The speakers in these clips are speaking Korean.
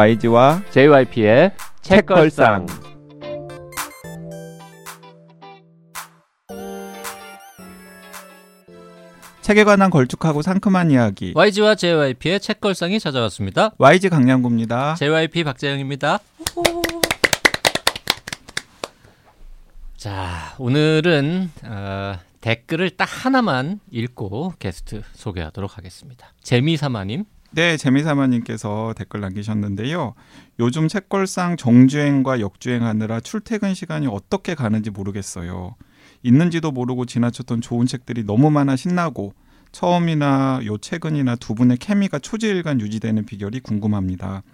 YG와 JYP의 책걸상. 책에 관한 걸쭉하고 상큼한 이야기 YG와 JYP의 책걸상이 찾아왔습니다. YG 강량구입니다. JYP 박재영입니다. 자, 오늘은 어, 댓글을 딱 하나만 읽고 게스트 소개하도록 하겠습니다. 재미사마님. 네, 재미사마님께서 댓글 남기셨는데요. 요즘 책걸상 정주행과 역주행하느라 출퇴근 시간이 어떻게 가는지 모르겠어요. 있는지도 모르고 지나쳤던 좋은 책들이 너무 많아 신나고 처음이나 요 최근이나 두 분의 케미가 초지일간 유지되는 비결이 궁금합니다.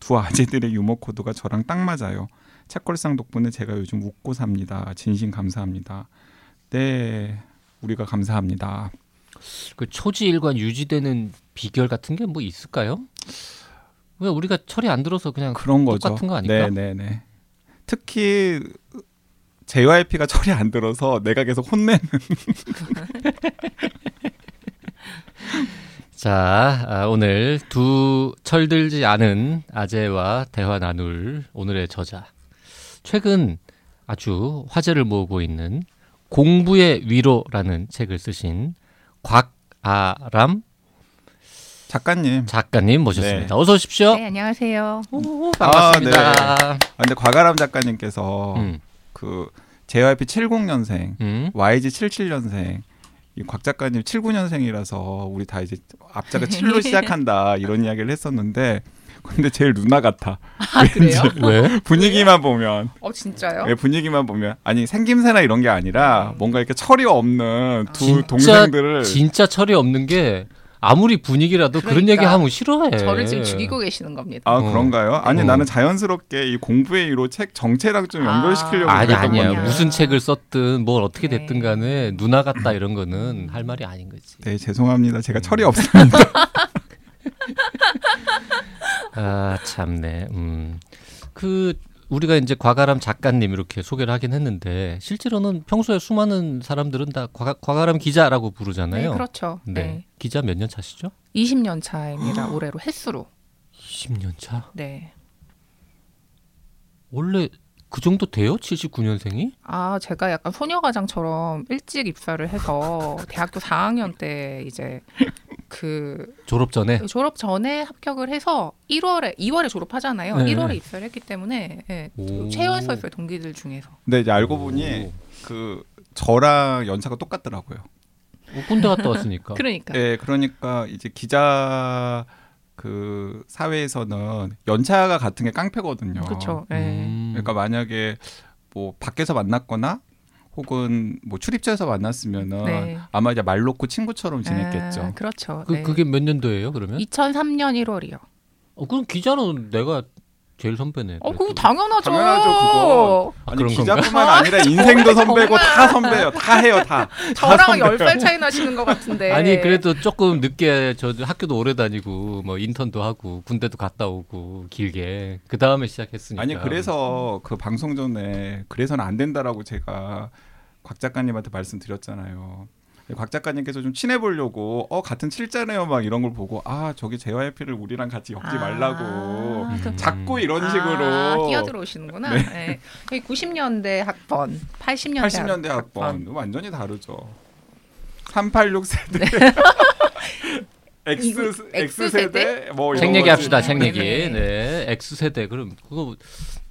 두 아재들의 유머 코드가 저랑 딱 맞아요. 책걸상 덕분에 제가 요즘 웃고 삽니다. 진심 감사합니다. 네, 우리가 감사합니다. 그 초지일관 유지되는 비결 같은 게 뭐 있을까요? 왜 우리가 철이 안 들어서 그냥 그런 거죠. 똑같은 거 아닐까? 네, 네, 네. 특히 JYP가 철이 안 들어서 내가 계속 혼내는 자, 아, 오늘 두 철들지 않은 아재와 대화 나눌 오늘의 저자. 최근 아주 화제를 모으고 있는 공부의 위로라는 책을 쓰신 곽아람 작가님. 작가님 모셨습니다. 네. 어서 오십시오. 네, 안녕하세요. 오, 반갑습니다. 아, 근데 과가람 작가님께서 음, 그 JYP 70년생, 음. YG 77년생, 이곽 작가님 79년생이라서 우리 다 이제 앞자가 7로 시작한다 이런 이야기를 했었는데 근데 제일 누나 같아. 아, 그래요? 왜? 분위기만 보면 어, 진짜요? 예, 분위기만 보면 아니 생김새나 이런 게 아니라 뭔가 이렇게 철이 없는 두 진짜- 동생들을 진짜 철이 없는 게 아무리 분위기라도 그런 그러니까. 얘기 하면 싫어해. 저를 지금 죽이고 계시는 겁니다. 아 어. 그런가요? 아니 어. 나는 자연스럽게 이 공부의 이로 책 정체랑 좀 연결시키려고 아니 그랬던 아니야 건데. 무슨 책을 썼든 뭘 어떻게 네. 됐든 간에 누나 같다 이런 거는 할 말이 아닌 거지. 네 죄송합니다. 제가 음. 철이 없습니다. 아 참네. 음 그 우리가 이제 과가람 작가님 이렇게 소개를 하긴 했는데 실제로는 평소에 수많은 사람들은 다 과가, 과가람 기자라고 네, 부르잖아요. 그렇죠. 네. 네. 기자 몇 년 차시죠? 20년 차입니다. 올해로 횟수로. 20년 차. 네. 원래 그 정도 돼요? 79년생이? 아, 제가 약간 소녀가장처럼 일찍 입사를 해서 대학교 4학년 때 이제 그 졸업 전에. 졸업 전에 합격을 해서 1월에 2월에 졸업하잖아요. 네. 1월에 입사를 했기 때문에 예, 오. 최연소 있어요 동기들 중에서. 근데 이제 알고 보니 그 저랑 연차가 똑같더라고요. 어, 군대 갔다 왔으니까. 그러니까. 예, 그러니까 이제 기자 그 사회에서는 연차가 같은 게 깡패거든요. 그렇죠. 예. 음. 그러니까 만약에 뭐 밖에서 만났거나 혹은 뭐 출입처에서 만났으면은 네. 아마 이제 말 놓고 친구처럼 지냈겠죠. 아, 그렇죠. 그 네. 그게 몇 년도예요, 그러면? 2003년 1월이요. 어, 그럼 기자는 내가 제일 선배네. 어. 그거 당연하죠. 당연하죠, 그거. 아, 아니 그런 기자뿐만 아니라 인생도 선배고 다 선배예요. 다 해요, 다. 다 저랑 선배예요. 10살 차이 나시는 것 같은데. 아니 그래도 조금 늦게 저 학교도 오래 다니고 뭐 인턴도 하고 군대도 갔다 오고 길게 그 다음에 시작했으니까. 아니 그래서 그 방송 전에 그래서는 안 된다라고 제가 곽 작가님한테 말씀드렸잖아요. 곽 작가님께서 좀 친해 보려고 어 같은 칠자네요 막 이런 걸 보고 아 저기 JYP를 우리랑 같이 엮지 말라고 아, 그- 자꾸 이런 아, 식으로 끼어들어오시는구나. 네. 여기 90년대 학번, 80년대, 80년대 학번 완전히 다르죠. 386 세대 X 이거 X X 세대 뭐 이런 책 얘기 거지. 합시다. 책 네, 얘기. 네. 네. X 세대 그럼 그거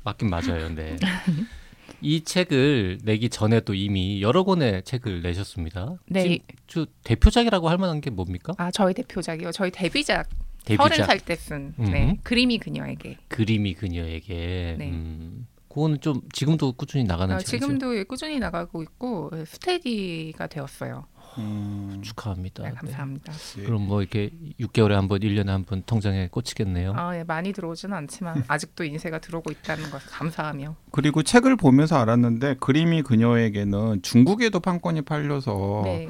맞긴 맞아요. 네. 이 책을 내기 전에도 이미 여러 권의 책을 내셨습니다. 네. 저 대표작이라고 할 만한 게 뭡니까? 아, 저희 대표작이요. 저희 데뷔작. 데뷔작. 서른 살때 쓴. 네. 그림이 그녀에게. 그림이 그녀에게. 네. 음, 그거는 좀 지금도 꾸준히 나가는 어, 책이죠. 지금도 꾸준히 나가고 있고 스테디가 되었어요. 음, 축하합니다. 네, 네. 감사합니다. 예. 그럼 뭐 이렇게 6개월에 한 번, 1년에 한 번 통장에 꽂히겠네요. 아, 예, 많이 들어오지는 않지만 아직도 인쇄가 들어오고 있다는 것을 감사하며. 그리고 책을 보면서 알았는데 그림이 그녀에게는 중국에도 판권이 팔려서 네.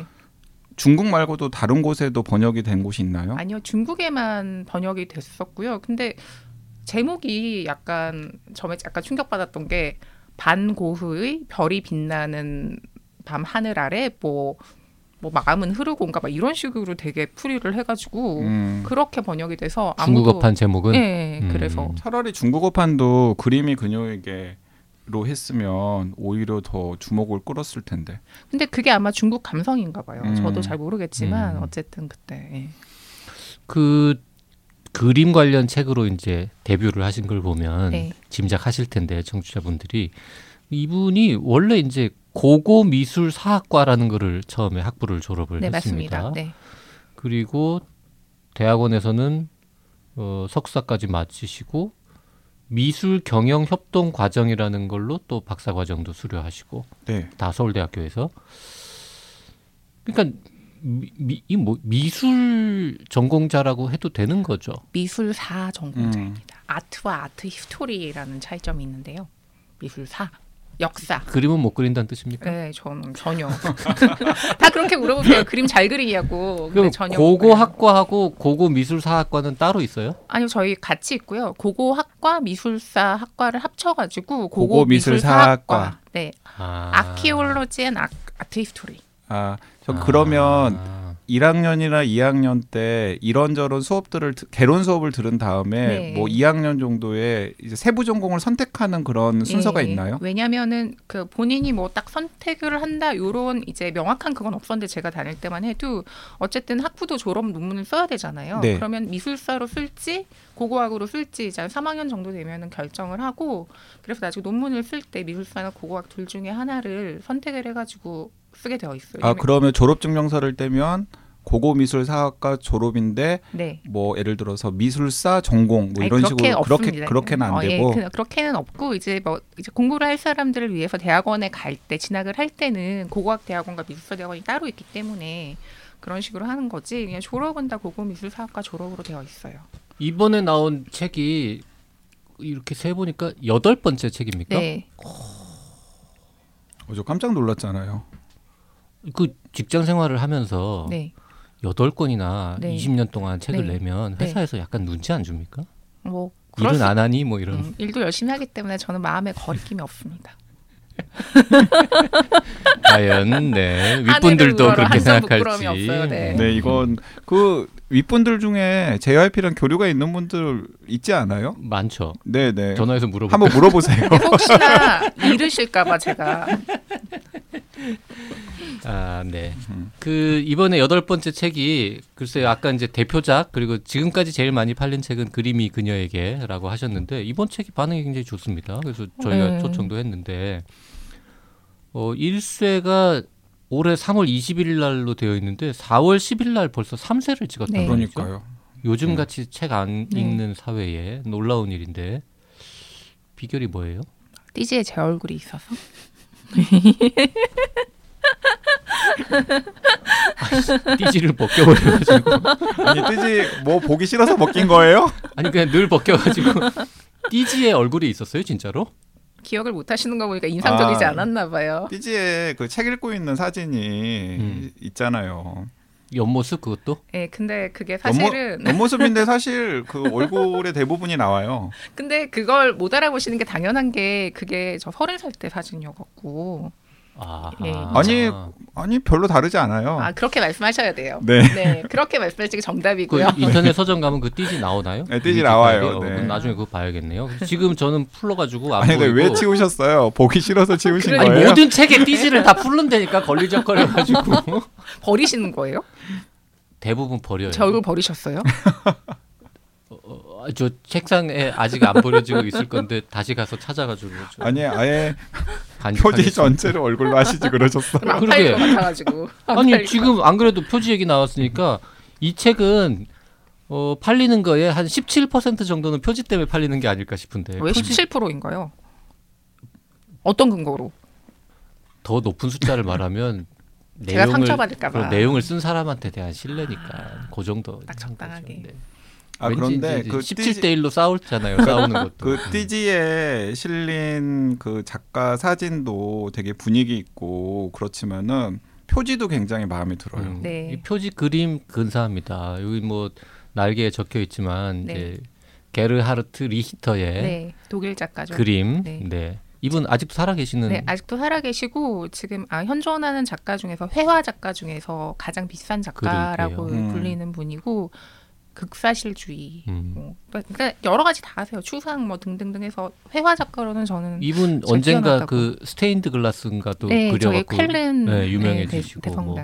중국 말고도 다른 곳에도 번역이 된 곳이 있나요? 아니요, 중국에만 번역이 됐었고요. 근데 제목이 약간 점에 약간 충격받았던 게 반고흐의 별이 빛나는 밤 하늘 아래 뭐 뭐 마음은 흐르고인가 막 이런 식으로 되게 풀이를 해가지고 음. 그렇게 번역이 돼서 아무도 중국어판 제목은 네, 음. 그래서 차라리 중국어판도 그림이 그녀에게 로 했으면 오히려 더 주목을 끌었을 텐데. 근데 그게 아마 중국 감성인가 봐요. 음. 저도 잘 모르겠지만 음. 어쨌든 그때 예. 그 그림 관련 책으로 이제 데뷔를 하신 걸 보면 네. 짐작하실 텐데 청취자분들이 이분이 원래 이제 고고 미술 사학과라는 거를 처음에 학부를 졸업을 네 했습니다. 맞습니다. 네. 그리고 대학원에서는 어, 석사까지 마치시고 미술 경영 협동 과정이라는 걸로 또 박사 과정도 수료하시고 네. 다 서울대학교에서 그러니까 미, 이 뭐 미술 전공자라고 해도 되는 거죠. 미술사 전공자입니다. 음. art와 art history라는 차이점이 있는데요. 미술사, 역사. 그림은 못 그린다는 뜻입니까? 네, 저는 전혀. 다 그렇게 물어보세요. 그림 잘 그리냐고. 근데 그럼 전혀. 고고 못 그려요. 학과하고 고고 미술사학과는 따로 있어요? 아니요, 저희 같이 있고요. 고고 학과 미술사 학과를 합쳐가지고 고고, 고고 미술사학과. 미술사학과. 네, 아. Archaeology and 아, art history. 아, 저 그러면 아. 1학년이나 2학년 때 이런저런 수업들을 드- 개론 수업을 들은 다음에 네. 뭐 2학년 정도에 이제 세부 전공을 선택하는 그런 순서가 예, 있나요? 왜냐면은 그 본인이 뭐 딱 선택을 한다 요런 이제 명확한 그건 없었는데 제가 다닐 때만 해도 어쨌든 학부도 졸업 논문을 써야 되잖아요. 네. 그러면 미술사로 쓸지 고고학으로 쓸지 이제 3학년 정도 되면은 결정을 하고 그래서 나중에 논문을 쓸 때 미술사나 고고학 둘 중에 하나를 선택을 해가지고 쓰게 되어 있어요. 아, 그러면 졸업 증명서를 떼면 고고 미술 사학과 졸업인데 네. 뭐 예를 들어서 미술사 전공 뭐 아니, 이런 그렇게 식으로 그렇게 없습니다. 그렇게는 안 어, 예, 되고 그, 그렇게는 없고 이제 뭐 이제 공부를 할 사람들을 위해서 대학원에 갈 때 진학을 할 때는 고고학 대학원과 미술사 대학원이 따로 있기 때문에 그런 식으로 하는 거지 그냥 졸업은 다 고고 미술사학과 졸업으로 되어 있어요. 이번에 나온 책이 이렇게 세 보니까 여덟 번째 책입니까? 네, 어, 저 깜짝 놀랐잖아요. 그 직장 생활을 하면서 네, 여덟 권이나 네. 20년 동안 책을 네. 내면 네. 회사에서 약간 눈치 안 줍니까? 뭐 일은 수, 안 하니 뭐 이런. 음, 일도 열심히 하기 때문에 저는 마음에 거리낌이 없습니다. 과연 네 윗분들도 그렇게 생각할지. 없어요, 네. 네, 이건 그 윗분들 중에 JYP랑 교류가 있는 분들 있지 않아요? 많죠. 네, 네. 전화해서 물어보. 한번 물어보세요. 혹시나 잃으실까봐 제가 아, 네. 음. 그 이번에 여덟 번째 책이 글쎄요, 아까 이제 대표작 그리고 지금까지 제일 많이 팔린 책은 그림이 그녀에게라고 하셨는데 이번 책이 반응이 굉장히 좋습니다. 그래서 저희가 네. 초청도 했는데 어 1쇄가 올해 3월 21일 날로 되어 있는데 4월 10일 날 벌써 3쇄를 찍었단 네. 그러니까요. 요즘 음. 같이 책안 네. 읽는 사회에 놀라운 일인데 비결이 뭐예요? 띠지에 제 얼굴이 있어서 띠지를 벗겨버려가지고 아니 뜨지 뭐 보기 싫어서 벗긴 거예요? 아니 그냥 늘 벗겨가지고 띠지의 얼굴이 있었어요 진짜로? 기억을 못 하시는 거 보니까 인상적이지 아. 않았나 봐요. 띠지에 그책 읽고 있는 사진이 음. 있잖아요. 옆모습 그것도? 예, 근데 그게 사실은 옆모 습인데 사실 그 얼굴의 대부분이 나와요. 근데 그걸 못 알아보시는 게 당연한 게 그게 저 서른 살 때 사진이어갖고 아, 예. 아니, 아니 별로 다르지 않아요. 아 그렇게 말씀하셔야 돼요. 네. 네, 그렇게 말씀하시는 게그 정답이고요. 인터넷 서점 가면 그 띠지 나오나요? 네, 띠지 뮤직 나와요. 어, 네. 나중에 그거 봐야겠네요. 지금 저는 풀러가지고 안 아니 근데 왜 치우셨어요? 보기 싫어서 치우신 그래, 아니 거예요? 모든 책에 띠지를 다 풀른다니까 걸리적거려가지고 버리시는 거예요? 대부분 버려요. 제 얼굴 버리셨어요? 어, 저 책상에 아직 안 버려지고 있을 건데 다시 가서 찾아가지고 좀 아니 아예. 표지 전체를 얼굴로 하시지 그러셨어. 그럼 안 그러게. 팔릴 것 같아가지고. 안 팔릴 아니 것 지금 안 그래도 표지 얘기 나왔으니까 이 책은 어, 팔리는 거에 한 17% 정도는 표지 때문에 팔리는 게 아닐까 싶은데. 왜 표지 17%인가요? 어떤 근거로? 더 높은 숫자를 말하면 내용을 상처받을까 봐. 그 내용을 쓴 사람한테 대한 신뢰니까 그 정도 딱 적당하게. 네. 아 그런데 그 17대 띠지, 1로 싸우잖아요. 싸우는 것도. 그 띠지에 실린 그 작가 사진도 되게 분위기 있고 그렇지만은 표지도 굉장히 마음에 들어요. 음, 네. 이 표지 그림 근사합니다. 여기 뭐 날개에 적혀 있지만 네. 이제 게르하르트 리히터의 네, 독일 작가죠. 그림, 네. 네. 이분 아직도 살아계시는 네, 아직도 살아계시고 지금 아, 현존하는 작가 중에서 회화 작가 중에서 가장 비싼 작가라고. 음. 불리는 분이고 극사실주의 음. 뭐, 그러니까 여러 가지 다 하세요. 추상 뭐 등등등 해서 회화 작가로는 저는 이분 잘 언젠가 뛰어났다고. 그 스테인드 글라스인가도 네, 그려갖고 쾰른 네, 유명해지시고 대, 뭐.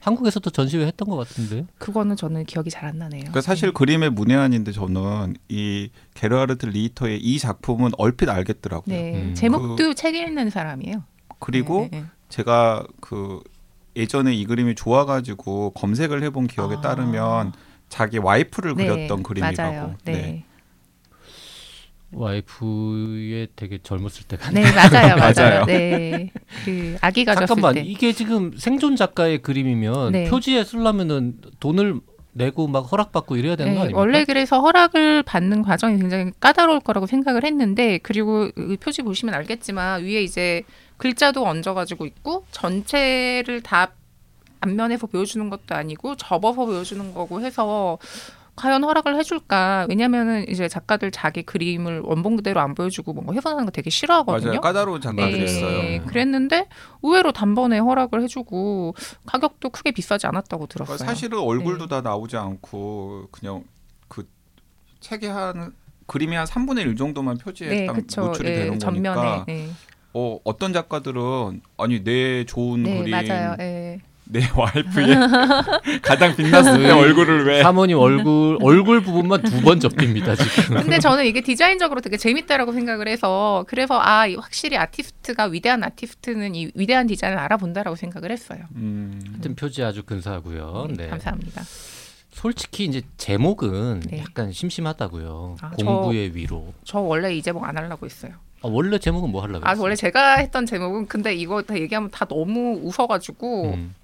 한국에서도 전시회 했던 것 같은데. 그거는 저는 기억이 잘 안 나네요. 그러니까 사실 그림의 문외한인데 저는 이 게르하르트 리히터의 이 작품은 얼핏 알겠더라고요. 네, 음. 제목도 책 읽는 사람이에요. 그리고 네, 네, 네. 제가 그 예전에 이 그림이 좋아가지고 검색을 해본 기억에 아. 따르면 자기 와이프를 네, 그렸던 그림이라고. 맞아요. 네. 와이프의 되게 젊었을 때가 네, 맞아요, 맞아요. 네, 그 아기가 잠깐만 때. 이게 지금 생존 작가의 그림이면 네. 표지에 쓰려면은 돈을 내고 막 허락받고 이래야 되는 거 네, 아닙니까? 원래 그래서 허락을 받는 과정이 굉장히 까다로울 거라고 생각을 했는데 그리고 그 표지 보시면 알겠지만 위에 이제 글자도 얹어가지고 있고 전체를 다 앞면에서 보여주는 것도 아니고 접어서 보여주는 거고 해서 과연 허락을 해줄까? 왜냐면은 이제 작가들 자기 그림을 원본 그대로 안 보여주고 뭔가 훼손하는 거 되게 싫어하거든요. 맞아요. 까다로운 작가들이 네. 있어요. 그랬는데 의외로 단번에 허락을 해주고 가격도 크게 비싸지 않았다고 그러니까 들었어요. 사실은 얼굴도 네. 다 나오지 않고 그냥 그 책이 한 그림이 한 3분의 1 정도만 표지에 네, 딱 그쵸. 노출이 예, 되는 전면에. 거니까 네. 어, 어떤 작가들은 아니 내 좋은 네, 그림 맞아요. 예. 내 와이프의 가장 빛났을 때 얼굴을 왜 사모님 얼굴 얼굴 부분만 두 번 접힙니다 지금. 근데 저는 이게 디자인적으로 되게 재밌다라고 생각을 해서 그래서 아이 확실히 아티스트가 위대한 아티스트는 이 위대한 디자인을 알아본다라고 생각을 했어요. 음, 하여튼 표지 아주 근사하고요. 네, 네. 감사합니다. 솔직히 이제 제목은 네. 약간 심심하다고요. 아, 공부의 위로. 저 원래 이 제목 안 하려고 했어요. 아, 원래 제목은 뭐 하려고 아 했어요? 원래 제가 했던 제목은 근데 이거 다 얘기하면 다 너무 웃어가지고 음.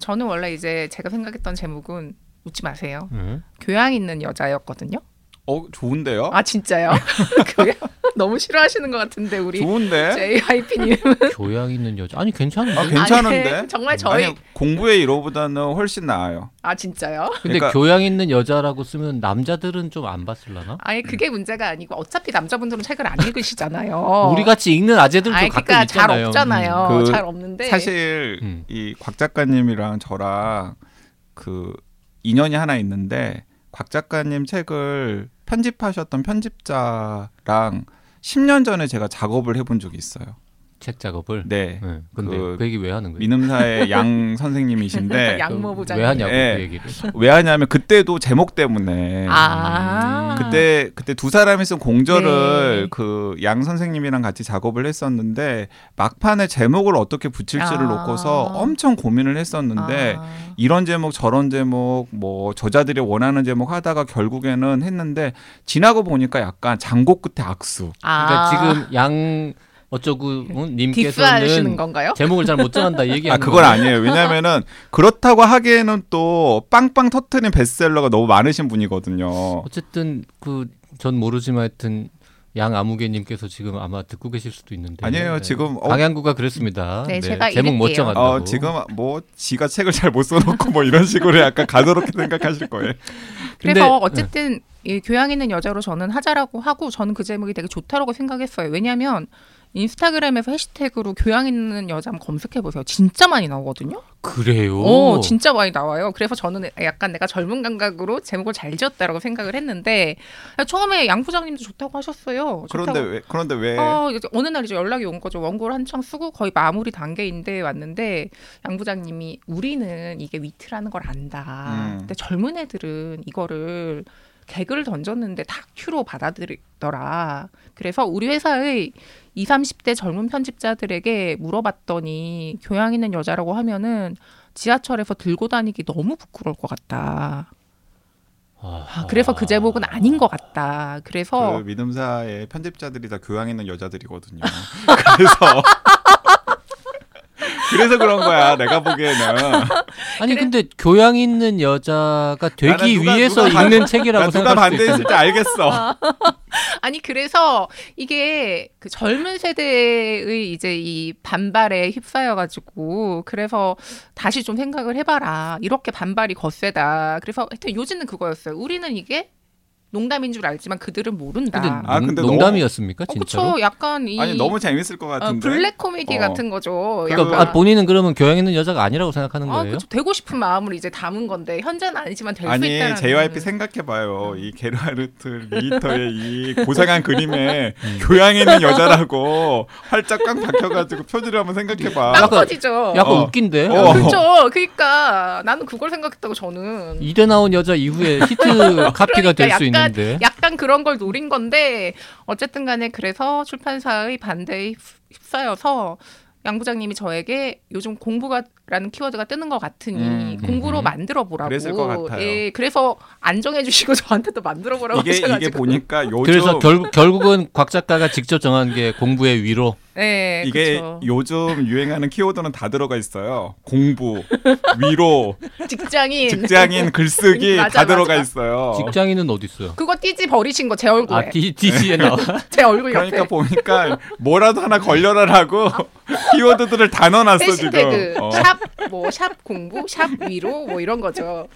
저는 원래 이제 제가 생각했던 제목은 웃지 마세요. 음. 교양 있는 여자였거든요. 어 좋은데요? 아 진짜요? 교양 너무 싫어하시는 것 같은데 우리 좋은데? JYP님. 교양 있는 여자. 아니 괜찮은데. 아 괜찮은데? 아니, 정말 저희 아니, 공부의 1호보다는 훨씬 나아요. 아 진짜요? 근데 그러니까- 교양 있는 여자라고 쓰면 남자들은 좀 안 봤을라나? 아니 그게 문제가 아니고 어차피 남자분들은 책을 안 읽으시잖아요. 우리 같이 읽는 아재들도 아니 가끔 그러니까 잘 있잖아요. 없잖아요. 그잘 없는데 사실 음. 이곽 작가님이랑 저랑 그 인연이 하나 있는데 곽 작가님 책을 편집하셨던 편집자랑 10년 전에 제가 작업을 해본 적이 있어요. 책 작업을. 네. 네. 근데 그 그, 얘기 왜 하는 거예요? 민음사의 양 선생님이신데 양모 그 부장님. 왜 하냐고 예. 그 얘기를. 왜 하냐면 그때도 제목 때문에 아 그때 그때 두 사람이 쓴 공저를 네. 그양 선생님이랑 같이 작업을 했었는데 막판에 제목을 어떻게 붙일지를 아. 놓고서 엄청 고민을 했었는데 아. 이런 제목 저런 제목 뭐 저자들이 원하는 제목 하다가 결국에는 했는데 지나고 보니까 약간 장고 끝에 악수. 그러니까 아. 지금 양 어쩌고 님께서는? 제목을 잘 못 정한다 이아 얘기하는 그건 거예요. 아니에요. 왜냐면은 그렇다고 하기에는 또 빵빵 터트린 베스트셀러가 너무 많으신 분이거든요. 어쨌든 그 전 모르지만 하여튼 양 아무개님께서 지금 아마 듣고 계실 수도 있는데 아니에요. 네. 지금 어, 강양구가 그랬습니다. 네, 제가 제목 못. 정한다고. 어, 지금 뭐 지가 책을 잘 못 써놓고 뭐 이런 식으로 약간 가도롭게 생각하실 거예요. 근데- 그래서 어쨌든 이 교양 있는 여자로 저는 하자라고 하고 저는 그 제목이 되게 좋다라고 생각했어요. 왜냐하면 인스타그램에서 해시태그로 교양 있는 여자 한번 검색해 보세요. 진짜 많이 나오거든요. 그래요. 오, 진짜 많이 나와요. 그래서 저는 약간 내가 젊은 감각으로 제목을 잘 지었다라고 생각을 했는데 처음에 양 부장님도 좋다고 하셨어요. 그런데 좋다고. 왜 그런데 왜 어, 어느 날 이제 연락이 온 거죠. 원고를 한창 쓰고 거의 마무리 단계인데 왔는데 양 부장님이 우리는 이게 위트라는 걸 안다. 음. 근데 젊은 애들은 이거를 개그를 던졌는데 다 큐로 받아들이더라. 그래서 우리 회사의 20, 30대 젊은 편집자들에게 물어봤더니 교양 있는 여자라고 하면은 지하철에서 들고 다니기 너무 부끄러울 것 같다. 아, 아, 그래서 그 제목은 아닌 것 같다. 그래서 그 믿음사의 편집자들이 다 교양 있는 여자들이거든요. 그래서 그래서 그런 거야. 내가 보기에는 아니 근데 교양 있는 여자가 되기 누가- 위해서 누가 읽는 책이라고 나 누가 생각할 반대했을. 때 알겠어. 아니 그래서 이게 그 젊은 세대의 이제 이 반발에 휩싸여 가지고 그래서 다시 좀 생각을 해봐라 이렇게 반발이 거세다 그래서 하여튼 요지는 그거였어요 우리는 이게 농담인 줄 알지만 그들은 모른다. 근데 아, 농- 근데 농담이었습니까 어, 진짜로? 그쵸. 약간 이 아니 너무 재밌을 것 어, 같은데. 블랙 코미디 어. 같은 거죠. 그러니까 약간. 아, 본인은 그러면 교양 있는 여자가 아니라고 생각하는 아, 거예요? 그쵸. 되고 싶은 마음을 이제 담은 건데 현재는 아니지만 될수 아니 있다는. JYP 생각해봐요. 이 게르하르트 리히터의 이 고상한 그림에 음. 교양 있는 여자라고 활짝 꽉 박혀가지고 표지를 한번 생각해봐. 딱 약간- 터지죠. 약간 어. 웃긴데. 어. 그렇죠. 그러니까 나는 그걸 생각했다고 저는. 이대 나온 여자 이후에 히트 카피가 될수 그러니까 약간- 있는데. 약간 그런 걸 노린 건데 어쨌든 간에 그래서 출판사의 반대에 휩- 휩싸여서 양 부장님이 저에게 요즘 공부가라는 키워드가 뜨는 것 같으니 음. 공부로 음. 만들어 보라고. 그랬을 것 같아요. 예, 그래서 안 정해 주시고 저한테도 만들어 보라고 이게 하셔가지고. 이게 보니까 요즘 그래서 결국 결국은 곽 작가가 직접 정한 게 공부의 위로. 네, 이게 그쵸. 요즘 유행하는 키워드는 다 들어가 있어요. 공부, 위로, 직장인 직장인, 글쓰기 맞아, 다 들어가 맞아. 있어요. 직장인은 어디 있어요? 그거 띠지 버리신 거 제 얼굴에 아 DG에 나와. 제 얼굴 그러니까 옆에 보니까 뭐라도 하나 걸려라라고 키워드들을 다 넣어놨어 해시태그 지금. 어. 샵 뭐 샵 공부 샵 위로 뭐 이런 거죠.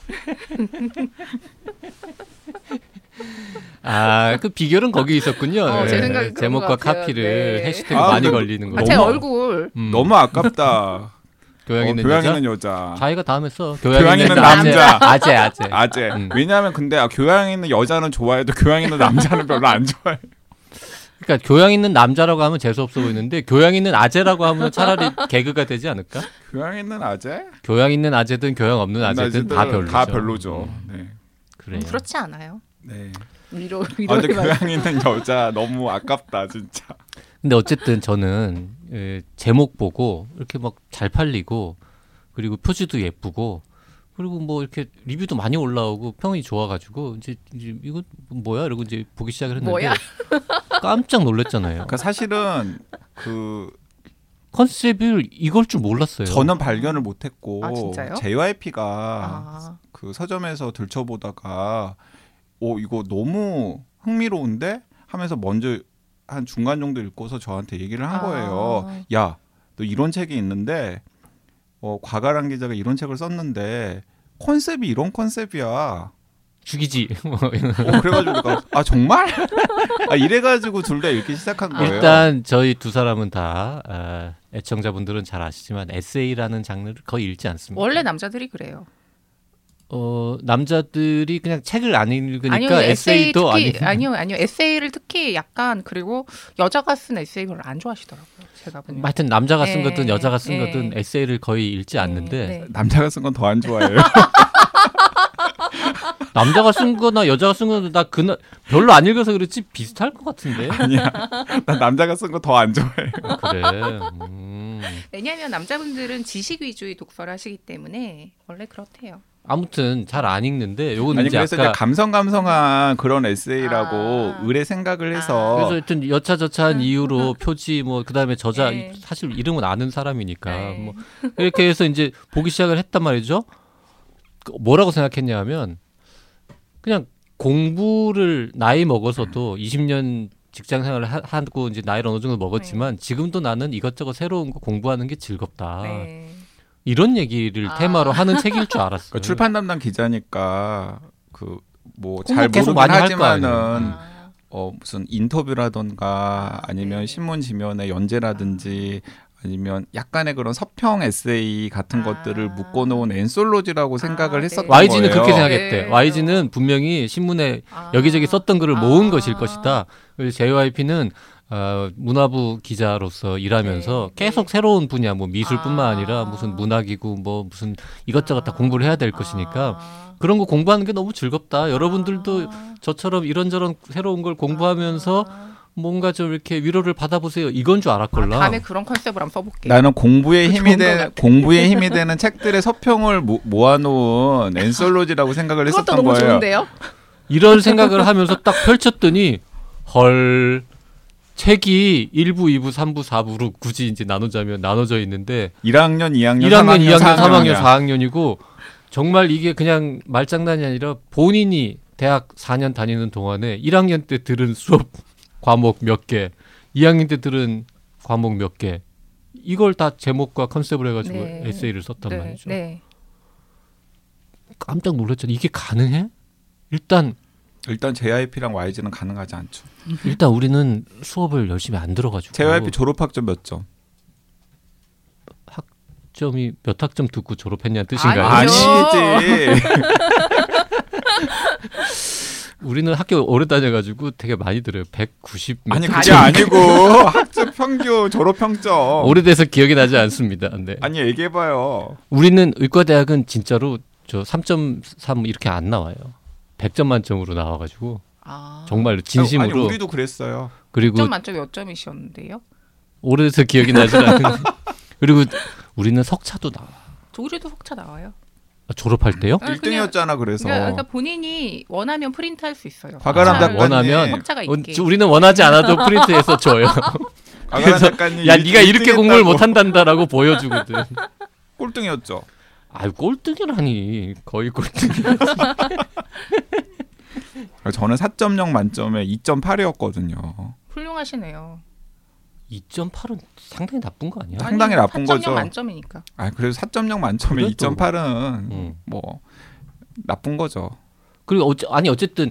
아, 그 비결은 거기 있었군요. 어, 제 네. 생각에 그런 제목과 것 같아요. 카피를 네. 해시태그 아, 많이 근데 걸리는 거. 아, 제 너무- 얼굴 음, 너무 아깝다. 교양 어, 있는 교양 여자. 있는 여자. 자기가 다음에 써. 교양 있는 남자. 아재, 아재. 아재. 음. 왜냐하면 근데 아, 교양 있는 여자는 좋아해도 교양 있는 남자는 별로 안 좋아해. 그러니까 교양 있는 남자라고 하면 재수 없어 보이는데 교양 있는 아재라고 하면 차라리 개그가 되지 않을까? 교양 있는 아재? 교양 있는 아재든 교양 없는 아재든 다 별로죠. 다 별로죠. 네. 그래요. 음, 그렇지 않아요. 네. 위로 아, 위로 근데 교양 있는 여자 너무 아깝다 진짜. 근데 어쨌든 저는 에, 제목 보고 이렇게 막 잘 팔리고 그리고 표지도 예쁘고 그리고 뭐 이렇게 리뷰도 많이 올라오고 평이 좋아가지고 이제, 이제 이거 뭐야 이러고 이제 보기 시작을 했는데 뭐야? 깜짝 놀랐잖아요. 그러니까 사실은 그 컨셉을 이걸 줄 몰랐어요. 저는 발견을 못했고 아? JYP가 아, 그 서점에서 들춰보다가 오 이거 너무 흥미로운데 하면서 먼저 한 중간 정도 읽고서 저한테 얘기를 한 아. 거예요. 야, 너 이런 책이 있는데 어, 과가란 기자가 이런 책을 썼는데 컨셉이 이런 컨셉이야. 죽이지. 뭐 어, 그래가지고 아 정말? 아 이래가지고 둘 다 읽기 시작한 거예요. 일단 저희 두 사람은 다 아, 애청자분들은 잘 아시지만 에세이라는 장르를 거의 읽지 않습니다. 원래 남자들이 그래요. 어 남자들이 그냥 책을 안 읽으니까 아니요 에세이 에세이도 특히 아니 아니요 아니요 에세이를 특히 약간 그리고 여자가 쓴 에세이 별로 안 좋아하시더라고요. 제가 보면. 하여튼 남자가 쓴 네, 거든 여자가 쓴 네. 거든 에세이를 거의 읽지 않는데 네, 네. 남자가 쓴 건 더 안 좋아해요. 남자가 쓴 거나 여자가 쓴 거나 나 그날 별로 안 읽어서 그렇지 비슷할 것 같은데 아니야. 난 남자가 쓴 거 더 안 좋아해. 그래 음. 왜냐하면 남자분들은 지식 위주의 독서를 하시기 때문에 원래 그렇대요. 아무튼 잘 안 읽는데 요건 아니 이제 그래서 아까 이제 감성 감성한 그런 에세이라고 아. 의뢰 생각을 해서 아. 그래서 하여튼 여차저차한 이유로 표지 뭐 그다음에 저자 네. 사실 이름은 아는 사람이니까 네. 뭐 이렇게 해서 이제 보기 시작을 했단 말이죠. 그 뭐라고 생각했냐면 그냥 공부를 나이 먹어서도 20년 직장 생활을 하- 하고 이제 나이를 어느 정도 먹었지만 지금도 나는 이것저것 새로운 거 공부하는 게 즐겁다. 네. 이런 얘기를 아. 테마로 하는 책일 줄 알았어요. 그 출판 담당 기자니까 그 뭐 잘 모르긴 많이 할거 아니에요. 하지만은 아, 어 무슨 인터뷰라던가 아, 아니면 네. 신문 지면의 연재라든지 아니면 약간의 그런 서평 에세이 같은 아. 것들을 묶어놓은 엔솔로지라고 생각을 네. 했었던 YG는 거예요. 그렇게 생각했대. 네. YG는 분명히 신문에 아. 여기저기 썼던 글을 모은 아. 것일 것이다. 그리고 JYP는 어, 문화부 기자로서 일하면서 네, 계속 네. 새로운 분야, 뭐 미술뿐만 아. 아니라 무슨 문학이고 뭐 무슨 이것저것 다 공부를 해야 될 것이니까 아. 그런 거 공부하는 게 너무 즐겁다. 여러분들도 아. 저처럼 이런저런 새로운 걸 공부하면서 아. 뭔가 좀 이렇게 위로를 받아보세요. 이건 줄 아, 알았걸라. 다음에 그런 컨셉으로 한번 써볼게요. 나는 공부에 힘이 좋은 것 되는. 공부에 힘이 되는 책들의 서평을 모, 모아놓은 엔솔로지라고 생각을 그것도 했었던 너무 거예요. 좋은데요? 이런 생각을 하면서 딱 펼쳤더니 헐 책이 1부, 2부, 3부, 4부로 굳이 이제 나누자면 나눠져 있는데 1학년, 2학년, 1학년, 3학년, 2학년, 3학년, 4학년. 4학년이고 정말 이게 그냥 말장난이 아니라 본인이 대학 4년 다니는 동안에 1학년 때 들은 수업 과목 몇 개, 2학년 때 들은 과목 몇 개, 이걸 다 제목과 컨셉을 해가지고 네. 에세이를 썼단 네, 말이죠. 네. 깜짝 놀랐잖아요. 이게 가능해? 일단 일단 JYP랑 YG는 가능하지 않죠. 일단 우리는 수업을 열심히 안 들어가지고 JYP 졸업학점 몇 점? 학점이 몇 학점 듣고 졸업했냐는 뜻인가요? 아니지. 우리는 학교 오래 다녀가지고 되게 많이 들어요. 190. 몇 아니. 그게 아니고 학점 평균 졸업 평점. 오래돼서 기억이 나지 않습니다. 네. 아니 얘기해봐요. 우리는 의과대학은 진짜로 저 3.3 이렇게 안 나와요. 100점 만점으로 나와가지고 아. 정말로 진심으로 아니 우리도 그랬어요. 그리고 100점 만점 몇 점이셨는데요? 오래돼서 기억이 나지 않는 그리고 우리는 석차도 나와 우리도 석차 나와요. 아, 졸업할 때요? 아, 그냥- 1등이었잖아 그래서. 그러니까, 그러니까 본인이 원하면 프린트할 수 있어요. 과가람 작가님. 원하면 석차가 어, 있게. 저- 우리는 원하지 않아도 프린트해서 줘요. 그래서 작가님 야 일- 네가 이렇게 공부를 일등했다고. 못한단다라고 보여주거든. 꼴등이었죠. 아유 꼴등이라니 거의 꼴등. 저는 4.0 만점에 2.8이었거든요. 훌륭하시네요. 2.8은 상당히 나쁜 거 아니야? 상당히 나쁜 4.0 거죠. 만점이니까. 아 그래도 4.0 만점에 그래도. 2.8은 음. 뭐 나쁜 거죠. 그리고 어째, 아니 어쨌든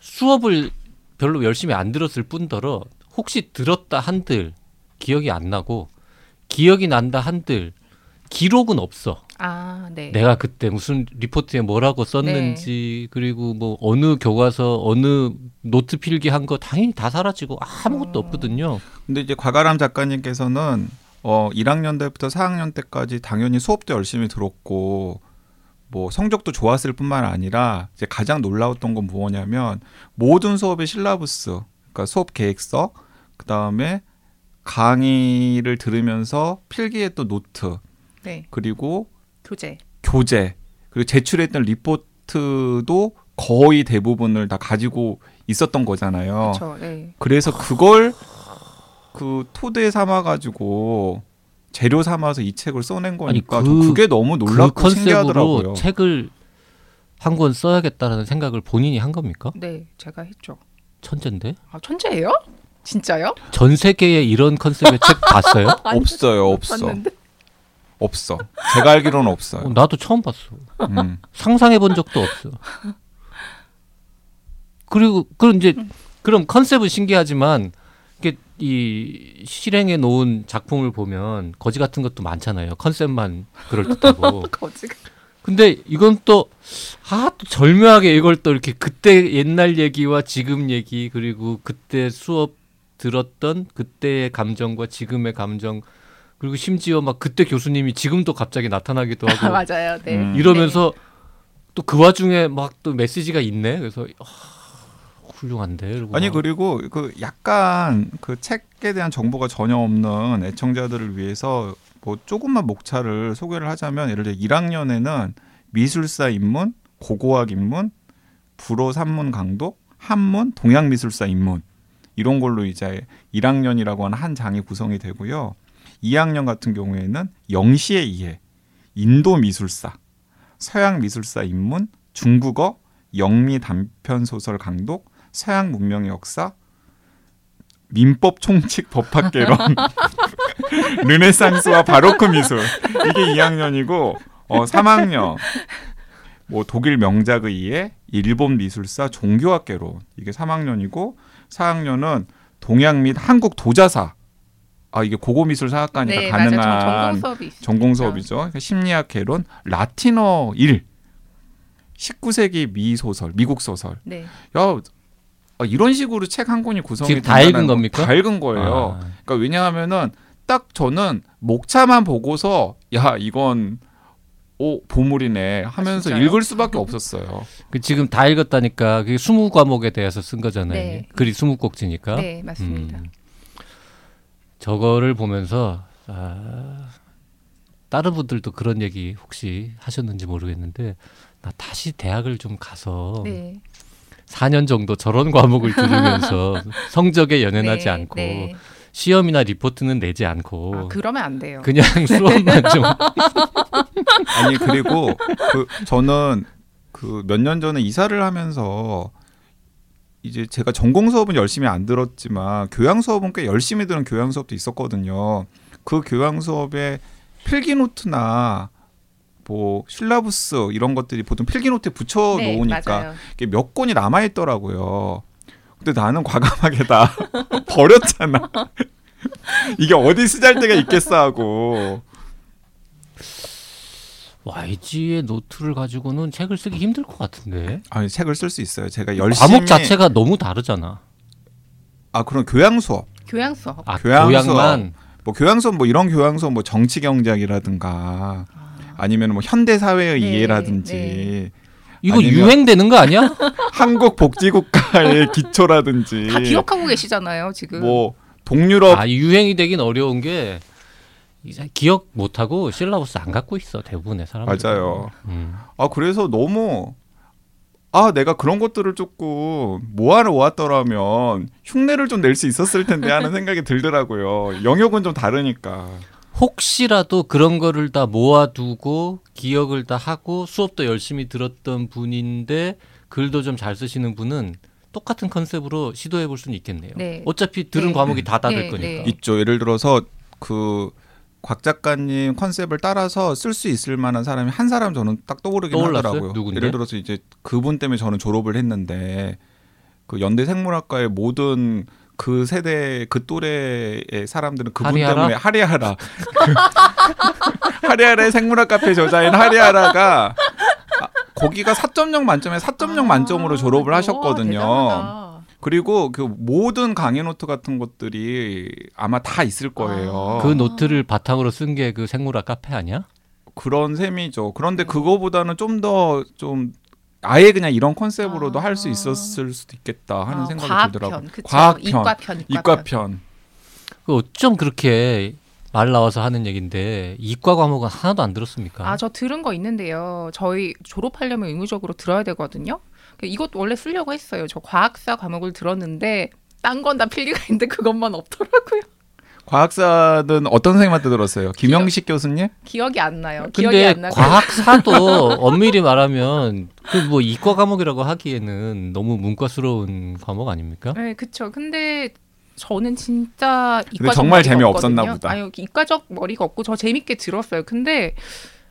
수업을 별로 열심히 안 들었을 뿐더러 혹시 들었다 한들 기억이 안 나고 기억이 난다 한들 기록은 없어. 아, 네. 내가 그때 무슨 리포트에 뭐라고 썼는지 그리고 뭐 어느 교과서 어느 노트 필기 한 거 당연히 다 사라지고 아무것도 어. 없거든요. 근데 이제 과가람 작가님께서는 어 1학년 때부터 4학년 때까지 당연히 수업도 열심히 들었고 뭐 성적도 좋았을 뿐만 아니라 이제 가장 놀라웠던 건 뭐냐면 모든 수업의 syllabus 그러니까 수업 계획서 그다음에 강의를 들으면서 필기했던 노트 네. 그리고 교재. 교재 그리고 제출했던 리포트도 거의 대부분을 다 가지고 있었던 거잖아요. 그렇죠. 네. 그래서 그걸 그 토대 삼아 가지고 재료 삼아서 이 책을 써낸 거니까 아니, 저 그- 그게 너무 그 놀랍고 컨셉으로 신기하더라고요. 책을 한 권 써야겠다라는 생각을 본인이 한 겁니까? 네, 제가 했죠. 천재인데? 아, 천재예요? 진짜요? 전 세계에 이런 컨셉의 책 봤어요? 없어요, 없어, 봤는데. 없어. 제가 알기로는 어, 없어요. 나도 처음 봤어. 음. 상상해 본 적도 없어. 그리고 그럼 이제 그럼 컨셉은 신기하지만 이게 이 실행해 놓은 작품을 보면 거지 같은 것도 많잖아요. 컨셉만 그럴 듯하고. 거지가. 근데 이건 또 아, 또 절묘하게 이걸 또 이렇게 그때 옛날 얘기와 지금 얘기 그리고 그때 수업 들었던 그때의 감정과 지금의 감정 그리고 심지어 막 그때 교수님이 지금도 갑자기 나타나기도 아, 하고 맞아요. 네. 음. 이러면서 또그 와중에 막 또 메시지가 있네. 그래서 아, 훌륭한데. 이러고 아니 막 그리고 그 약간 그 책에 대한 정보가 전혀 없는 애청자들을 위해서 뭐 조금만 목차를 소개를 하자면 예를 들어 1학년에는 미술사 입문, 고고학 입문, 불어 산문 강독, 한문, 동양 미술사 입문 이런 걸로 이제 1학년이라고 하는 한 장이 구성이 되고요. 2학년 같은 경우에는 영시의 이해, 인도 미술사, 서양 미술사 입문, 중국어, 영미 단편 소설 강독, 서양 문명의 역사, 민법 총칙 법학 개론, 르네상스와 바로크 미술. 이게 2학년이고 어 3학년. 뭐 독일 명작의 이해, 일본 미술사 종교학 개론. 이게 3학년이고 4학년은 동양 및 한국 도자사 아 이게 고고 미술 사학과니까 네, 가능한 전공 수업이 있어요. 전공 수업이죠. 그러니까 심리학 개론, 라틴어 1, 19세기 미 소설, 미국 소설. 네. 야 아, 이런 식으로 책 한 권이 구성이 지금 다 읽은 거- 겁니까? 다 읽은 거예요. 아, 그러니까 왜냐하면은 딱 저는 목차만 보고서 야 이건 오 보물이네 하면서 진짜요? 읽을 수밖에 없었어요. 그 지금 다 읽었다니까 그게 20 과목에 대해서 쓴 거잖아요. 네. 글이 20 꼭지니까. 네, 맞습니다. 음. 저거를 보면서 아, 다른 분들도 그런 얘기 혹시 하셨는지 모르겠는데 나 다시 대학을 좀 가서 네. 4년 정도 저런 과목을 들으면서 성적에 연연하지 네, 않고 네. 시험이나 리포트는 내지 않고 아, 그러면 안 돼요. 그냥 수업만 좀 아니 그리고 그 저는 그 몇 년 전에 이사를 하면서 이제 제가 전공 수업은 열심히 안 들었지만 교양 수업은 꽤 열심히 들은 교양 수업도 있었거든요. 그 교양 수업에 필기 노트나 뭐 syllabus 이런 것들이 보통 필기 노트에 붙여 네, 놓으니까. 이게 몇 권이 남아 있더라고요. 근데 나는 과감하게 다 버렸잖아. 이게 어디 쓰잘데가 있겠어 하고. YG의 노트를 가지고는 책을 쓰기 힘들 것 같은데. 아, 책을 쓸 수 있어요. 제가 열심히 과목 자체가 너무 다르잖아. 아 그런 교양 수업, 교양 수업. 아, 교양 교양만. 뭐 교양 수업 뭐 이런 교양 수업 뭐 정치 경제학이라든가 아니면 뭐 현대 사회의 네, 이해라든지 네. 이거 유행되는 거 아니야? 한국 복지국가의 기초라든지 다 기억하고 계시잖아요 지금. 뭐 동유럽 아, 유행이 되긴 어려운 게 이제 기억 못 하고 실라버스 안 갖고 있어 대부분의 사람들. 맞아요. 음. 아 그래서 너무 아 내가 그런 것들을 조금 모아를 모았더라면 흉내를 좀 낼 수 있었을 텐데 하는 생각이 들더라고요. 영역은 좀 다르니까. 혹시라도 그런 거를 다 모아두고 기억을 다 하고 수업도 열심히 들었던 분인데 글도 좀 잘 쓰시는 분은 똑같은 컨셉으로 시도해 볼 수는 있겠네요. 네. 어차피 들은 네. 과목이 다 다를 네, 거니까. 네. 있죠. 예를 들어서 그 곽 작가님 컨셉을 따라서 쓸 수 있을 만한 사람이 한 사람 저는 딱 떠오르긴 떠올랐어요? 하더라고요. 누군데? 예를 들어서 이제 그분 때문에 저는 졸업을 했는데 그 연대 생물학과의 모든 그 세대 그 또래의 사람들은 그분 하리하라? 때문에 하리하라 하리하라의 생물학 카페 저자인 하리하라가 아, 거기가 4.0 만점에 4.0 만점으로 졸업을 아, 하셨거든요. 대단하다. 그리고 그 모든 강의 노트 같은 것들이 아마 다 있을 거예요. 그 노트를 바탕으로 쓴 게 그 생물학 카페 아니야? 그런 셈이죠. 그런데 그거보다는 좀더좀 아예 그냥 이런 컨셉으로도 아. 할수 있었을 수도 있겠다 하는 아, 생각이 과학편, 들더라고요. 그쵸. 과학편, 이과편, 이과편. 이과편. 그 어쩜 그렇게 말 나와서 하는 얘긴데 이과 과목은 하나도 안 들었습니까? 아, 저 들은 거 있는데요. 저희 졸업하려면 의무적으로 들어야 되거든요. 그 이것도 원래 쓰려고 했어요. 저 과학사 과목을 들었는데 딴 건 다 필기가 있는데 그것만 없더라고요. 과학사는 어떤 선생님한테 들었어요? 김영식 교수님? 기억이 안 나요. 기억이 근데 안 나고. 과학사도 엄밀히 말하면 그 뭐 이과 과목이라고 하기에는 너무 문과스러운 과목 아닙니까? 네, 그쵸. 근데 저는 진짜 이과적 정말 재미없었나. 보다. 아니, 이과적 머리가 없고 저 재밌게 들었어요. 근데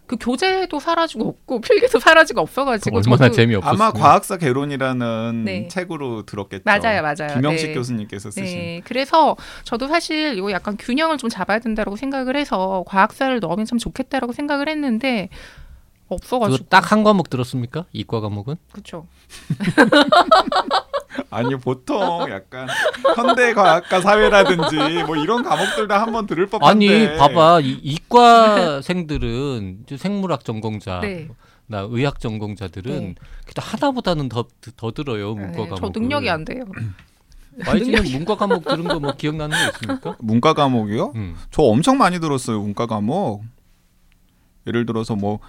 그 교재도 사라지고 없고 필기도 사라지고 없어가지고 얼마나 재미없었어요. 아마 과학사 개론이라는 네. 책으로 들었겠죠. 맞아요, 맞아요. 김영식 네. 교수님께서 쓰신. 네, 그래서 저도 사실 이거 약간 균형을 좀 잡아야 된다고 생각을 해서 과학사를 넣으면 참 좋겠다라고 생각을 했는데 없어가지고 딱 한 과목 들었습니까? 이과 과목은? 그렇죠. 아니 보통 약간 현대 과학과 사회라든지 뭐 이런 과목들 다 한번 들을 법한데. 아니 봐봐 이, 이과생들은 생물학 전공자, 네. 나 의학 전공자들은 네. 그래도 하나보다는 더 더 들어요 문과 네, 과목. 저 능력이 안 돼요. YG는 문과 과목 들은 거 뭐 기억나는 거 있습니까? 문과 과목이요? 음. 저 엄청 많이 들었어요 문과 과목. 예를 들어서 뭐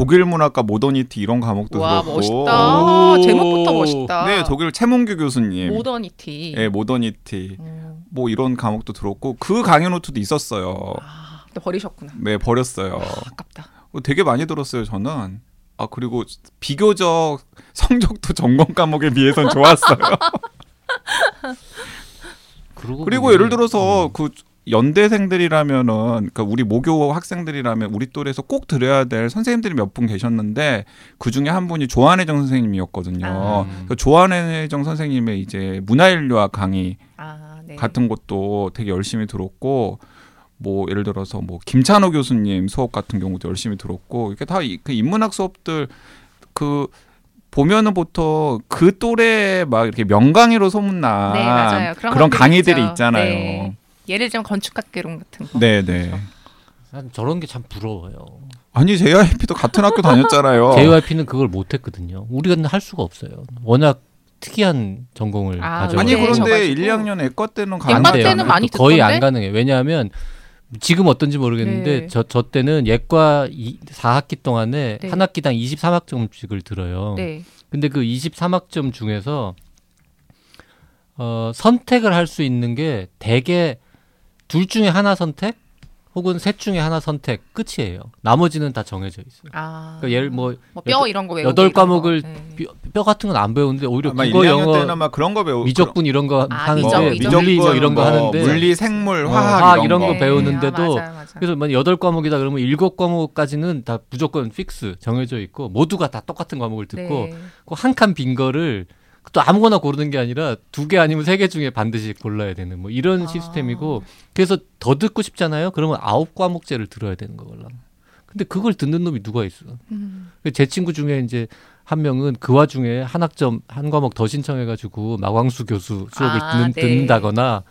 독일 문학과 모더니티 이런 과목도 와 들었고. 멋있다. 오. 제목부터 멋있다. 네, 독일 최문규 교수님. 모더니티. 네, 모더니티. 음, 뭐 이런 과목도 들었고 그 강의 노트도 있었어요. 아, 근데 버리셨구나. 네, 버렸어요. 아깝다. 어, 되게 많이 들었어요, 저는. 아, 그리고 비교적 성적도 전공 과목에 비해선 좋았어요. 그리고, 그리고 보면, 예를 들어서 음, 그 연대생들이라면은 그러니까 우리 모교 학생들이라면 우리 또래에서 꼭 들어야 될 선생님들이 몇 분 계셨는데 그 중에 한 분이 조한혜정 선생님이었거든요. 아. 그 조한혜정 선생님의 이제 문화인류학 강의 아, 네. 같은 것도 되게 열심히 들었고 뭐 예를 들어서 뭐 김찬호 교수님 수업 같은 경우도 열심히 들었고 이게 다 그 인문학 수업들 그 보면은 보통 그 또래 막 이렇게 명강의로 소문난 네. 그런 강의들이 있죠. 있잖아요. 네. 예를 들면 건축학개론 같은 거. 네, 네. 난 저런 게 참 부러워요. 아니 JYP도 같은 학교 다녔잖아요. JYP는 그걸 못했거든요. 우리가 할 수가 없어요. 워낙 특이한 전공을 아, 가져. 아니 네, 그런데 져가지고. 1, 2학년 애과 때는 애과 가능하지 때는? 많이 거의 듣던데? 안 가능해요. 왜냐하면 지금 어떤지 모르겠는데 네. 저, 저 때는 예과 이, 4학기 동안에 네. 한 학기당 23학점씩을 들어요. 네. 근데 그 23학점 중에서 어, 선택을 할 수 있는 게 대개 둘 중에 하나 선택 혹은 셋 중에 하나 선택 끝이에요. 나머지는 다 정해져 있어요. 아. 그러니까 예를 뭐뼈 여덟- 이런 거 외우고 여덟 이런 거. 과목을 네. 뼈, 뼈 같은 건 안 배우는데 오히려 아마 국어 1, 2학년 영어 때는 막 그런 거 배우 미적분 이런 거 아, 하는데 미적, 어, 미적. 물리 뭐 이런 거뭐 하는데 물리, 생물, 어, 화학, 화학 이런, 이런 거. 거 배우는데도 아, 맞아요, 맞아요. 그래서 만약 여덟 과목이다 그러면 일곱 과목까지는 다 무조건 fix 정해져 있고 모두가 다 똑같은 과목을 듣고 네. 그한 칸 빈 거를 또 아무거나 고르는 게 아니라 두 개 아니면 세 개 중에 반드시 골라야 되는 뭐 이런 아. 시스템이고 그래서 더 듣고 싶잖아요. 그러면 아홉 과목제를 들어야 되는 거걸라. 근데 그걸 듣는 놈이 누가 있어? 음. 제 친구 중에 이제 한 명은 그 와중에 한 학점 한 과목 더 신청해가지고 마광수 교수 수업을 아, 듣는, 네. 듣는다거나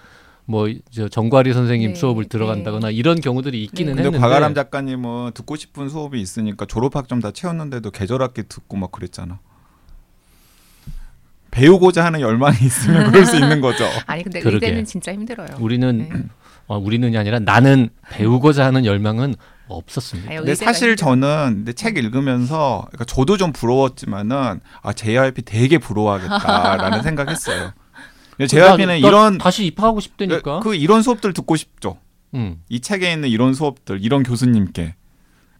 뭐저 정과리 선생님 네, 수업을 네. 들어간다거나 이런 경우들이 있기는 네. 근데 했는데 과가람 작가님은 듣고 싶은 수업이 있으니까 졸업학점 다 채웠는데도 계절학기 듣고 막 그랬잖아. 배우고자 하는 열망이 있으면 그럴 수 있는 거죠. 아니 근데 그러게. 의대는 진짜 힘들어요. 우리는 네. 어, 우리는이 아니라 나는 배우고자 하는 열망은 없었습니다. 근데 사실. 저는 근데 책 읽으면서 그러니까 저도 좀 부러웠지만은 아 JYP 되게 부러워하겠다라는 생각했어요. JYP는 이런 다시 입학하고 싶다니까. 그 이런 수업들 듣고 싶죠. 음. 이 책에 있는 이런 수업들, 이런 교수님께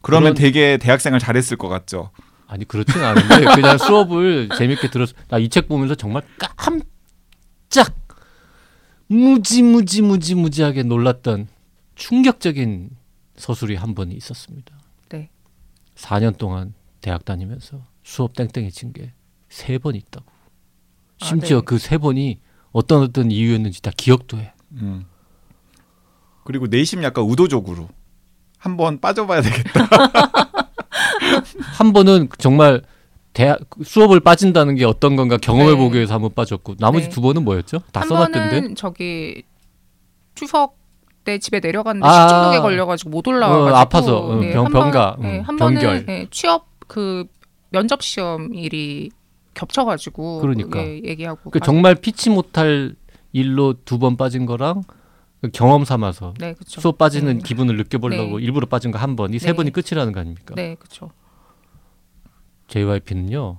그러면 그런- 되게 대학생활 잘했을 것 같죠. 아니 그렇진 않은데 그냥 수업을 재밌게 들었어. 나 이 책 보면서 정말 깜짝 무지 무지 무지 무지하게 놀랐던 충격적인 서술이 한 번 있었습니다. 네. 4년 동안 대학 다니면서 수업 땡땡이 친 게 세 번 있다고. 아, 심지어 네. 그세 번이 어떤 어떤 이유였는지 다 기억도 해. 음. 그리고 내심 약간 의도적으로 한번 빠져봐야 되겠다. 한 번은 정말 대학 수업을 빠진다는 게 어떤 건가 경험해 네. 보기 위해서 한 번 빠졌고 나머지 네. 두 번은 뭐였죠? 다한 써놨던데. 번은 저기 추석 때 집에 내려갔는데 아. 식중독에 걸려가지고 못 올라와가지고 어, 아파서, 어, 병- 한 번- 병가, 네, 음, 한 병결. 번은 네, 취업 그 면접 시험 일이 겹쳐가지고 그러니까. 예, 얘기하고 그 가- 정말 피치 못할 일로 두 번 빠진 거랑 그 경험 삼아서 네. 수업 빠지는 네. 기분을 느껴보려고 네. 일부러 빠진 거 한 번, 이세 네. 번이 끝이라는 거 아닙니까? 네 그렇죠. JYP는요.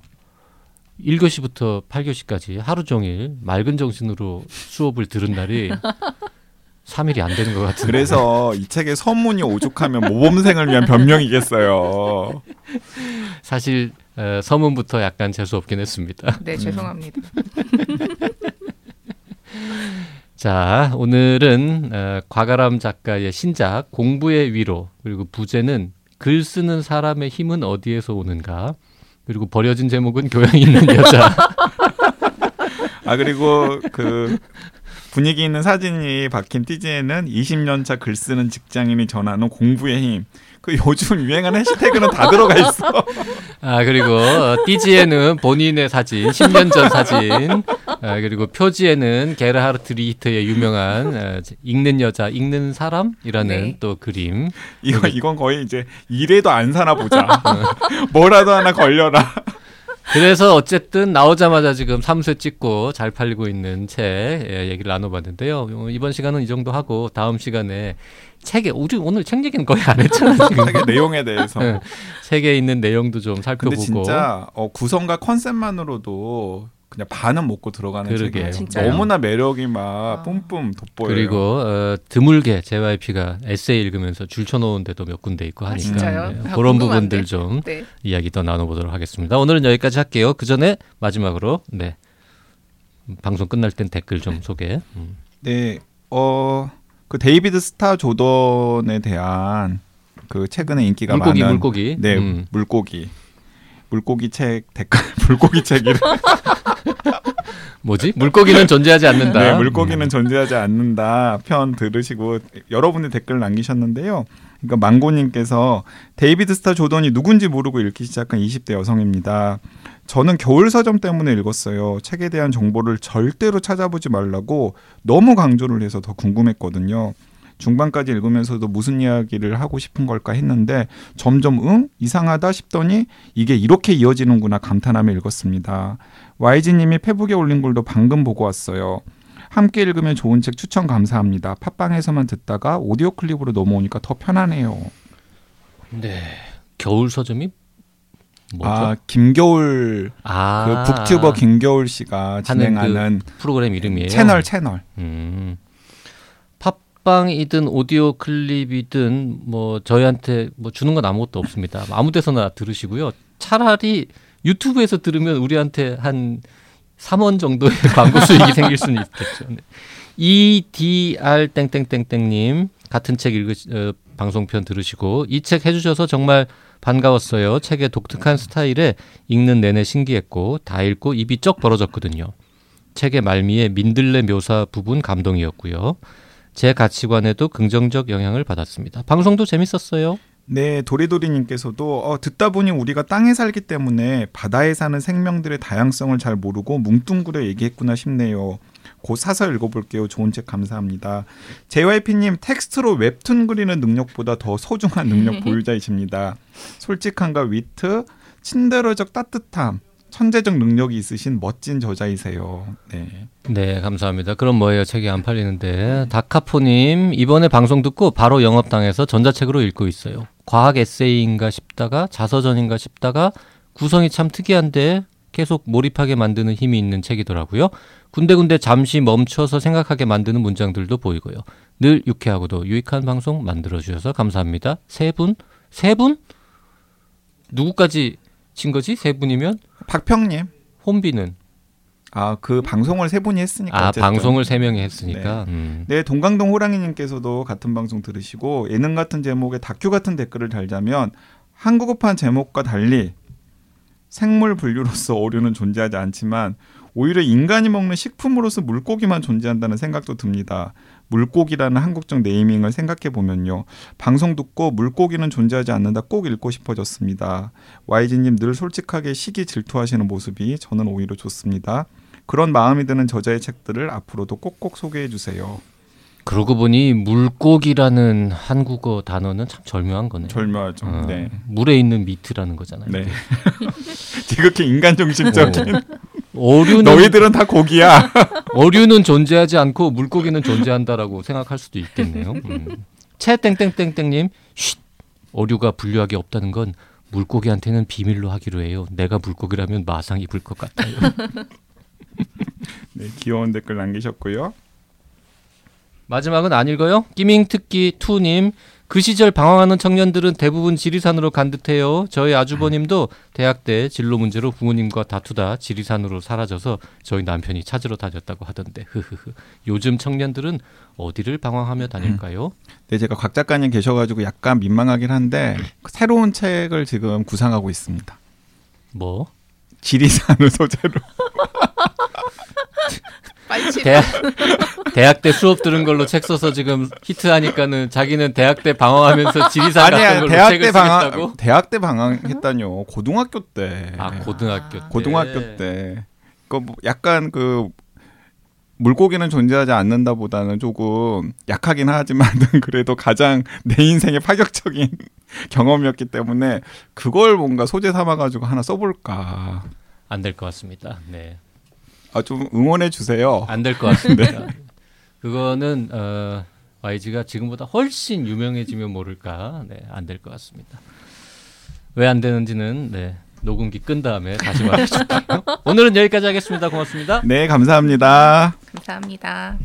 1교시부터 8교시까지 하루 종일 맑은 정신으로 수업을 들은 날이 3일이 안 되는 것 같은데. 그래서 이 책에 서문이 오죽하면 모범생을 위한 변명이겠어요. 사실 어, 서문부터 약간 재수 없긴 했습니다. 네 죄송합니다. 자, 오늘은 어, 과가람 작가의 신작 공부의 위로 그리고 부제는 글 쓰는 사람의 힘은 어디에서 오는가 그리고 버려진 제목은 교양 있는 여자. 아 그리고 그 분위기 있는 사진이 박힌 띠지에는 20년 차 글 쓰는 직장인이 전하는 공부의 힘. 그 요즘 유행하는 해시태그는 다 들어가 있어. 아 그리고 어, 띠지에는 본인의 사진, 10년 전 사진. 아, 그리고 표지에는 게르하르트 리히트의 유명한 어, 읽는 여자, 읽는 사람이라는 네. 또 그림. 이거 이건 거의 이제 이래도 안 사나 보자. 뭐라도 하나 걸려라. 그래서 어쨌든 나오자마자 지금 3쇄 찍고 잘 팔리고 있는 책 예, 얘기를 나눠봤는데요. 어, 이번 시간은 이 정도 하고 다음 시간에 책에 우리 오늘 책 얘기는 거의 안 했잖아 지금. 책의 내용에 대해서. 네. 책에 있는 내용도 좀 근데 살펴보고. 진짜 어, 구성과 컨셉만으로도 그냥 반은 먹고 들어가는 그러게요. 책이에요. 진짜요? 너무나 매력이 막 아. 뿜뿜 돋보여요. 그리고 어, 드물게 JYP가 에세이 읽으면서 줄 쳐놓은 데도 몇 군데 있고 하니까 진짜요? 네, 아, 그런 궁금한데. 부분들 좀 네. 이야기 더 나눠보도록 하겠습니다. 오늘은 여기까지 할게요. 그 전에 마지막으로 네 방송 끝날 땐 댓글 좀 소개. 음. 네, 어, 그 데이비드 스타 조던에 대한 그 최근에 인기가 물고기 많은 물고기. 네 음. 물고기 물고기 책 댓글 물고기 책이 뭐지? 물고기는 존재하지 않는다. 네, 물고기는 존재하지 않는다 편 들으시고 여러분이 댓글 남기셨는데요. 그러니까 망고님께서 데이비드 스타 조던이 누군지 모르고 읽기 시작한 20대 여성입니다. 저는 겨울 서점 때문에 읽었어요. 책에 대한 정보를 절대로 찾아보지 말라고 너무 강조를 해서 더 궁금했거든요. 중반까지 읽으면서도 무슨 이야기를 하고 싶은 걸까 했는데 점점 응 이상하다 싶더니 이게 이렇게 이어지는구나 감탄하며 읽었습니다. YG님이 페북에 올린 글도 방금 보고 왔어요. 함께 읽으면 좋은 책 추천 감사합니다. 팟빵에서만 듣다가 오디오 클립으로 넘어오니까 더 편하네요. 네. 겨울 서점이 뭐죠? 아 김겨울 아, 그 북튜버 김겨울 씨가 하는 진행하는 프로그램 이름이에요. 채널 채널. 음. 팝 팟빵이든 오디오 클립이든 뭐 저희한테 뭐 주는 건 아무것도 없습니다. 아무 데서나 들으시고요. 차라리 유튜브에서 들으면 우리한테 한 3원 정도의 광고 수익이 생길 수는 있겠죠. 네. EDR 땡땡땡땡님 같은 책 읽으 어, 방송편 들으시고 이 책 해주셔서 정말 반가웠어요. 책의 독특한 스타일에 읽는 내내 신기했고 다 읽고 입이 쩍 벌어졌거든요. 책의 말미에 민들레 묘사 부분 감동이었고요. 제 가치관에도 긍정적 영향을 받았습니다. 방송도 재밌었어요. 네, 도리도리님께서도 어, 듣다 보니 우리가 땅에 살기 때문에 바다에 사는 생명들의 다양성을 잘 모르고 뭉뚱그려 얘기했구나 싶네요. 곧 사서 읽어볼게요. 좋은 책 감사합니다. JYP님 텍스트로 웹툰 그리는 능력보다 더 소중한 능력 보유자이십니다. 솔직함과 위트, 친데러적 따뜻함, 천재적 능력이 있으신 멋진 저자이세요. 네. 네, 감사합니다. 그럼 뭐예요? 책이 안 팔리는데. 다카포님, 이번에 방송 듣고 바로 영업당해서 전자책으로 읽고 있어요. 과학 에세이인가 싶다가 자서전인가 싶다가 구성이 참 특이한데 계속 몰입하게 만드는 힘이 있는 책이더라고요. 군데군데 잠시 멈춰서 생각하게 만드는 문장들도 보이고요. 늘 유쾌하고도 유익한 방송 만들어주셔서 감사합니다. 세 분? 세 분? 누구까지 친 거지? 세 분이면? 박평님. 혼비는? 아, 그 방송을 세 분이 했으니까. 아, 어쨌든. 방송을 세 명이 했으니까. 음. 네, 동강동 호랑이님께서도 같은 방송 들으시고 예능 같은 제목에 다큐 같은 댓글을 달자면 한국어판 제목과 달리 생물 분류로서 어류는 존재하지 않지만 오히려 인간이 먹는 식품으로서 물고기만 존재한다는 생각도 듭니다. 물고기라는 한국적 네이밍을 생각해 보면요. 방송 듣고 물고기는 존재하지 않는다 꼭 읽고 싶어졌습니다. YG님 늘 솔직하게 시기 질투하시는 모습이 저는 오히려 좋습니다. 그런 마음이 드는 저자의 책들을 앞으로도 꼭꼭 소개해 주세요. 그러고 보니 물고기라는 한국어 단어는 참 절묘한 거네. 절묘하죠. 어, 네. 물에 있는 미트라는 거잖아요. 네. 지극히 인간 중심적인 어류는 너희들은 다 고기야. 어류는 존재하지 않고 물고기는 존재한다라고 생각할 수도 있겠네요. 음. 채 땡땡땡땡님, 쉿. 어류가 분류하기 없다는 건 물고기한테는 비밀로 하기로 해요. 내가 물고기라면 마상 입을 것 같아요. 네, 귀여운 댓글 남기셨고요. 마지막은 안 읽어요? 끼밍 특기 투님 그 시절 방황하는 청년들은 대부분 지리산으로 간 듯해요. 저희 아주버님도 대학 때 진로 문제로 부모님과 다투다 지리산으로 사라져서 저희 남편이 찾으러 다녔다고 하던데 흐흐흐. 요즘 청년들은 어디를 방황하며 다닐까요? 네, 제가 곽 작가님 계셔가지고 약간 민망하긴 한데 새로운 책을 지금 구상하고 있습니다. 뭐 지리산을 소재로. 치 대학 대학 때 수업 들은 걸로 책 써서 지금 히트하니까는 자기는 대학 때 방황하면서 지리산 같은 아니야, 걸로 대학 책을 때 방황, 쓰겠다고? 대학 때 방황했다뇨. 고등학교 때. 아 고등학교 때. 고등학교 때. 그뭐 약간 그 물고기는 존재하지 않는다보다는 조금 약하긴 하지만 그래도 가장 내 인생의 파격적인 경험이었기 때문에 그걸 뭔가 소재 삼아 가지고 하나 써볼까. 안 될 것 같습니다. 네. 아 좀 응원해 주세요. 안 될 것 같습니다. 그거는 어, YG가 지금보다 훨씬 유명해지면 모를까. 네, 안 될 것 같습니다. 왜 안 되는지는 네, 녹음기 끈 다음에 다시 말해줄게요. 오늘은 여기까지 하겠습니다. 고맙습니다. 네, 감사합니다. 감사합니다.